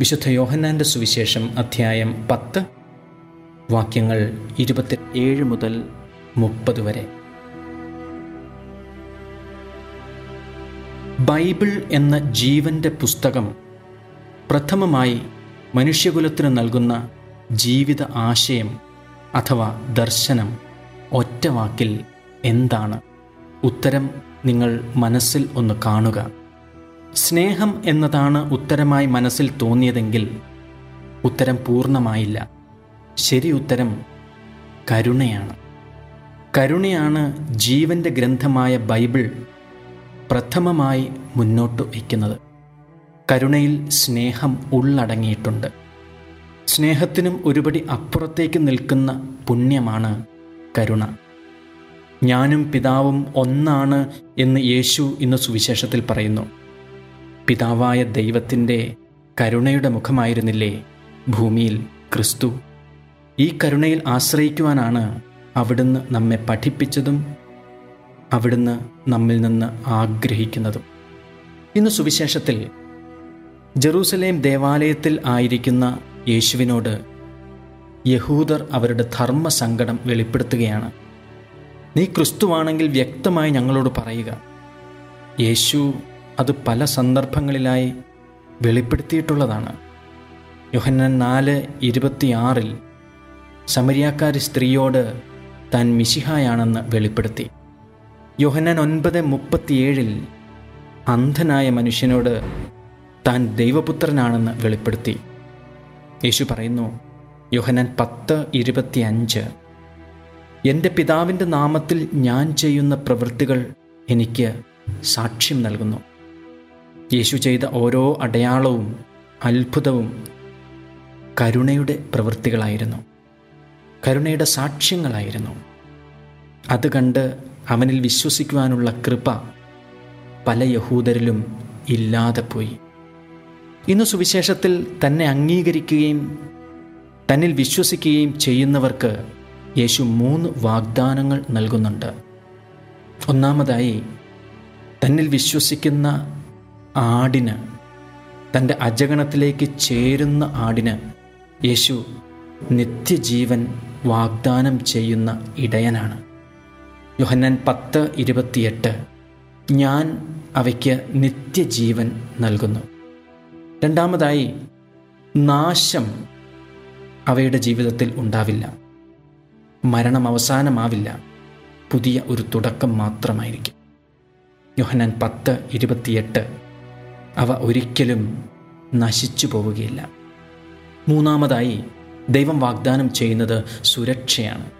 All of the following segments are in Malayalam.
വിശുദ്ധ യോഹന്നാന്റെ സുവിശേഷം അധ്യായം പത്ത് വാക്യങ്ങൾ ഇരുപത്തി ഏഴ് മുതൽ മുപ്പത് വരെ. ബൈബിൾ എന്ന ജീവന്റെ പുസ്തകം പ്രഥമമായി മനുഷ്യകുലത്തിന് നൽകുന്ന ജീവിത ആശയം അഥവാ ദർശനം ഒറ്റ വാക്കിൽ എന്താണ്? ഉത്തരം നിങ്ങൾ മനസ്സിൽ ഒന്ന് കാണുക. സ്നേഹം എന്നതാണ് ഉത്തരമായി മനസ്സിൽ തോന്നിയതെങ്കിൽ ഉത്തരം പൂർണമായില്ല. ശരി ഉത്തരം കരുണയാണ്. കരുണയാണ് ജീവന്റെ ഗ്രന്ഥമായ ബൈബിൾ പ്രഥമമായി മുന്നോട്ട് വയ്ക്കുന്നത്. കരുണയിൽ സ്നേഹം ഉള്ളടങ്ങിയിട്ടുണ്ട്. സ്നേഹത്തിനും ഒരുപടി അപ്പുറത്തേക്ക് നിൽക്കുന്ന പുണ്യമാണ് കരുണ. ഞാനും പിതാവും ഒന്നാണ് എന്ന് യേശു ഇന്ന് സുവിശേഷത്തിൽ പറയുന്നു. പിതാവായ ദൈവത്തിന്റെ കരുണയുടെ മുഖമായിരുന്നില്ലേ ഭൂമിയിൽ ക്രിസ്തു? ഈ കരുണയിൽ ആശ്രയിക്കുവാനാണ് അവിടുന്ന് നമ്മെ പഠിപ്പിച്ചതും അവിടുന്ന് നമ്മിൽ നിന്ന് ആഗ്രഹിക്കുന്നതും. ഇന്ന് സുവിശേഷത്തിൽ ജെറൂസലേം ദേവാലയത്തിൽ ആയിരിക്കുന്ന യേശുവിനോട് യഹൂദർ അവരുടെ ധർമ്മസങ്കടം വെളിപ്പെടുത്തുകയാണ്. നീ ക്രിസ്തുവാണെങ്കിൽ വ്യക്തമായി ഞങ്ങളോട് പറയുക യേശു അത് പല സന്ദർഭങ്ങളിലായി വെളിപ്പെടുത്തിയിട്ടുള്ളതാണ്. യോഹന്നാൻ നാല് ഇരുപത്തിയാറിൽ സമരിയാക്കാരി സ്ത്രീയോട് താൻ മിശിഹായാണെന്ന് വെളിപ്പെടുത്തി. യോഹന്നാൻ ഒൻപത് മുപ്പത്തിയേഴിൽ അന്ധനായ മനുഷ്യനോട് താൻ ദൈവപുത്രനാണെന്ന് വെളിപ്പെടുത്തി. യേശു പറയുന്നു യോഹനൻ പത്ത് ഇരുപത്തിയഞ്ച് എന്റെ പിതാവിന്റെ നാമത്തിൽ ഞാൻ ചെയ്യുന്ന പ്രവൃത്തികൾ എനിക്ക് സാക്ഷ്യം നൽകുന്നു. യേശു ചെയ്ത ഓരോ അടയാളവും അത്ഭുതവും കരുണയുടെ പ്രവൃത്തികളായിരുന്നു. കരുണയുടെ സാക്ഷ്യങ്ങളായിരുന്നു. അത് കണ്ട് അവനിൽ വിശ്വസിക്കുവാനുള്ള കൃപ പല യഹൂദരിലും ഇല്ലാതെ പോയി. ഇന്ന് സുവിശേഷത്തിൽ തന്നെ അംഗീകരിക്കുകയും തന്നിൽ വിശ്വസിക്കുകയും ചെയ്യുന്നവർക്ക് യേശു മൂന്ന് വാഗ്ദാനങ്ങൾ നൽകുന്നുണ്ട്. ഒന്നാമതായി തന്നിൽ വിശ്വസിക്കുന്ന ആടിന് തന്റെ അജഗണത്തിലേക്ക് ചേരുന്ന ആടിന് യേശു നിത്യജീവൻ വാഗ്ദാനം ചെയ്യുന്ന ഇടയനാണ്. യോഹന്നാൻ പത്ത് ഇരുപത്തിയെട്ട് ഞാൻ അവയ്ക്ക് നിത്യജീവൻ നൽകുന്നു. രണ്ടാമതായി നാശം അവയുടെ ജീവിതത്തിൽ ഉണ്ടാവില്ല. മരണം അവസാനമാവില്ല. പുതിയ ഒരു തുടക്കം മാത്രമായിരിക്കും. യോഹനാൻ പത്ത് ഇരുപത്തിയെട്ട് അവ ഒരിക്കലും നശിച്ചു പോവുകയില്ല. മൂന്നാമതായി ദൈവം വാഗ്ദാനം ചെയ്യുന്നത് സുരക്ഷയാണ്.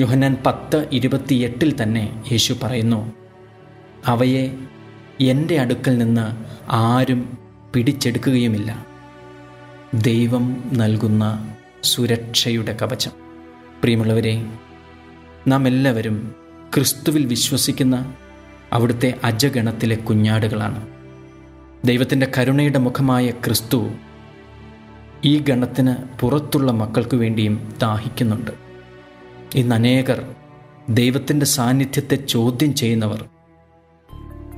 യോഹന്നാൻ പത്ത് ഇരുപത്തിയെട്ടിൽ തന്നെ യേശു പറയുന്നു അവയെ എന്റെ അടുക്കൽ നിന്ന് ആരും പിടിച്ചെടുക്കുകയുമില്ല. ദൈവം നൽകുന്ന സുരക്ഷയുടെ കവചം. പ്രിയമുള്ളവരെ നാം എല്ലാവരും ക്രിസ്തുവിൽ വിശ്വസിക്കുന്ന അവിടുത്തെ അജഗണത്തിലെ കുഞ്ഞാടുകളാണ്. ദൈവത്തിന്റെ കരുണയുടെ മുഖമായ ക്രിസ്തു ഈ ഗണത്തിന് പുറത്തുള്ള മക്കൾക്ക് വേണ്ടിയും ദാഹിക്കുന്നുണ്ട്. ഇന്ന് അനേകർ ദൈവത്തിന്റെ സാന്നിധ്യത്തെ ചോദ്യം ചെയ്യുന്നവർ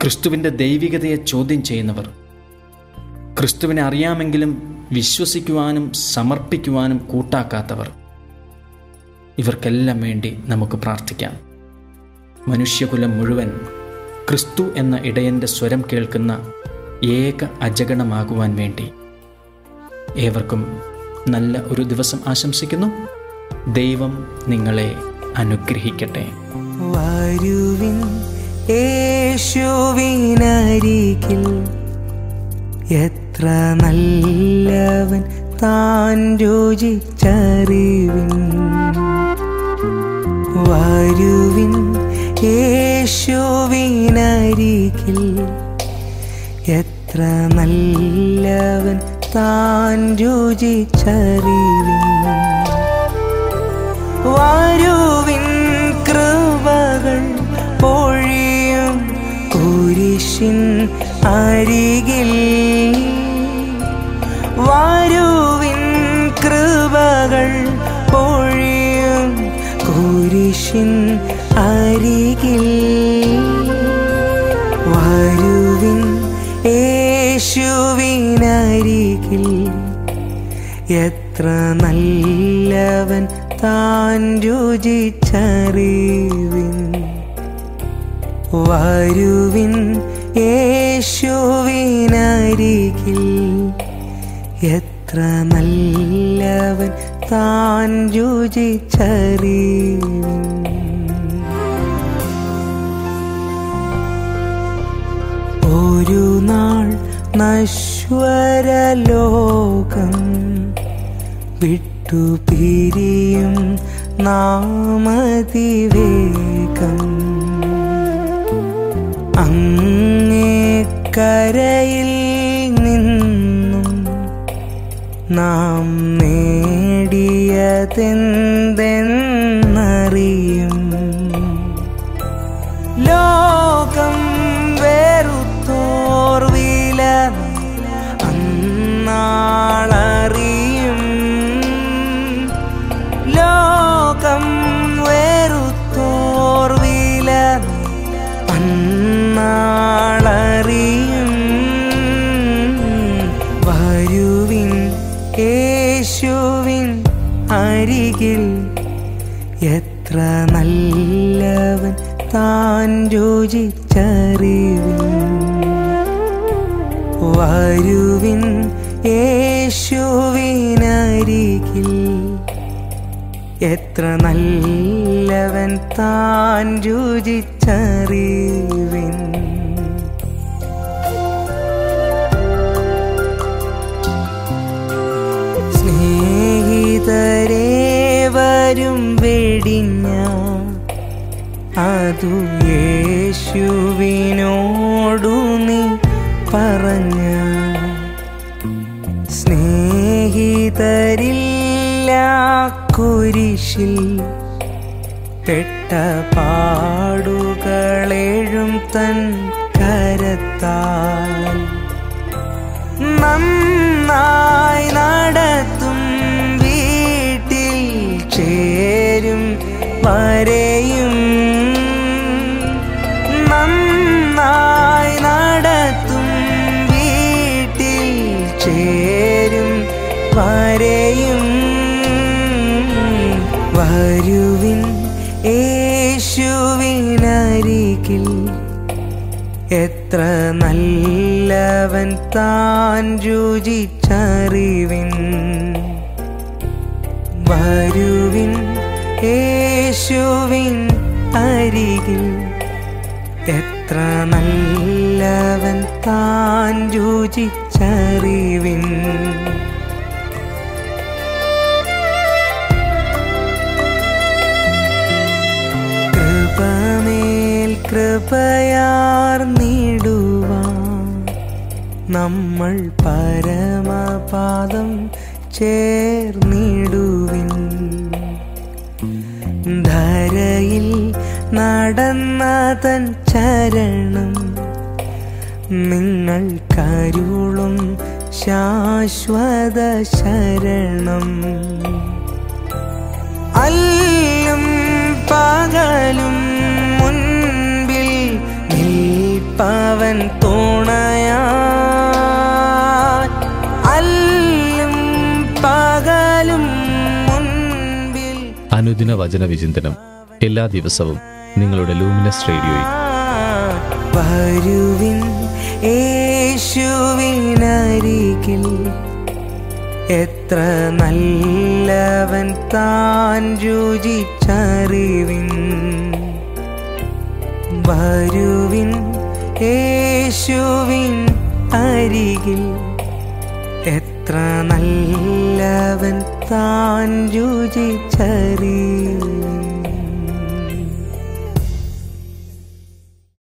ക്രിസ്തുവിന്റെ ദൈവികതയെ ചോദ്യം ചെയ്യുന്നവർ ക്രിസ്തുവിനെ അറിയാമെങ്കിലും വിശ്വസിക്കുവാനും സമർപ്പിക്കുവാനും കൂട്ടാക്കാത്തവർ. ഇവർക്കെല്ലാം വേണ്ടി നമുക്ക് പ്രാർത്ഥിക്കാം. മനുഷ്യകുലം മുഴുവൻ ക്രിസ്തു എന്ന ഇടയന്റെ സ്വരം കേൾക്കുന്ന ഏക അജഗണമാകുവാൻ വേണ്ടി. ഏവർക്കും നല്ല ഒരു ദിവസം ആശംസിക്കുന്നു. ദൈവം നിങ്ങളെ അനുഗ്രഹിക്കട്ടെ. വരുവിൻ എത്ര നല്ലവൻ താൻ രുചിച്ചറിവിൻ. വരുവിൻ യേശുവിനരികിൽ എത്ര നല്ലവൻ താൻ രുചിച്ചറിവിൻ. വരുവിൻ കൃപകൾ പൊഴിയും കുരിശിൻ അരികിൽ. വരുവിൻ കൃപകൾ പൊഴിയും കുരിശിൻ അരികിൽ. യേശുവിനരികിൽ എത്ര നല്ലവൻ താൻ രുചിച്ചറിവിൻ. വരുവിൻ യേശുവിനരികിൽ എത്ര നല്ലവൻ താൻ രുചിച്ചറിവിൻ. ഒരു നാൾ നശ്വരലോകം വിട്ടുപിരിയും അങ്ങേ കരയിൽ നിന്നും നാം നേടിയതെന്തെന്നറിയും വരുവിൻ യേശുവിൻ അരികിൽ എത്ര നല്ലവൻ താൻ രുചിച്ചറിവിൻ. വരുവിൻ യേശുവിനരികിൽ എത്ര നല്ലവൻ താൻ രുചിച്ചറിവിൻ. സ്നേഹിതരേ വരും വെടിഞ്ഞ അതു യേശുവിനോടു നീ പറഞ്ഞ സ്നേഹിതരില്ല കുരിശിൽ പെട്ട പാടുകളേഴും തൻ കരത്താൽ നന്നായി വരെയും നന്നായി നടത്തും വീട്ടിൽ ചേരും വരെയും വരുവിൻ യേശുവിനരികിൽ എത്ര നല്ലവൻ താൻ രുചിച്ചറിവിൻ വരുവിൻ യേശുവിൻ അരികിൽ എത്ര നല്ലവൻ താൻ രുചിച്ചറിവിൻ. കൃപമേൽ നീടുവാൻ നമ്മൾ പരമപാദം ചേർന്നിടുവിൻ. ധരയിൽ നടന്ന തൻ ചരണം. നിങ്ങൾ കരുളും ശാശ്വത ശരണം. അല്ലും പകലും മുൻപിൽ നിൽപ്പവൻ തുണയാ അല്ലും പകലും അനുദിന വചന വിചിന്തനം എല്ലാ ദിവസവും നിങ്ങളുടെ ലൂമിനസ് റേഡിയോയിൽ. വരുവിൻ എത്ര നല്ലവൻ താൻ രുചിച്ചറിവിൻ. വരുവിൻ യേശുവിൻ അരികിൽ എത്ര നല്ലവൻ तांजूजी छरी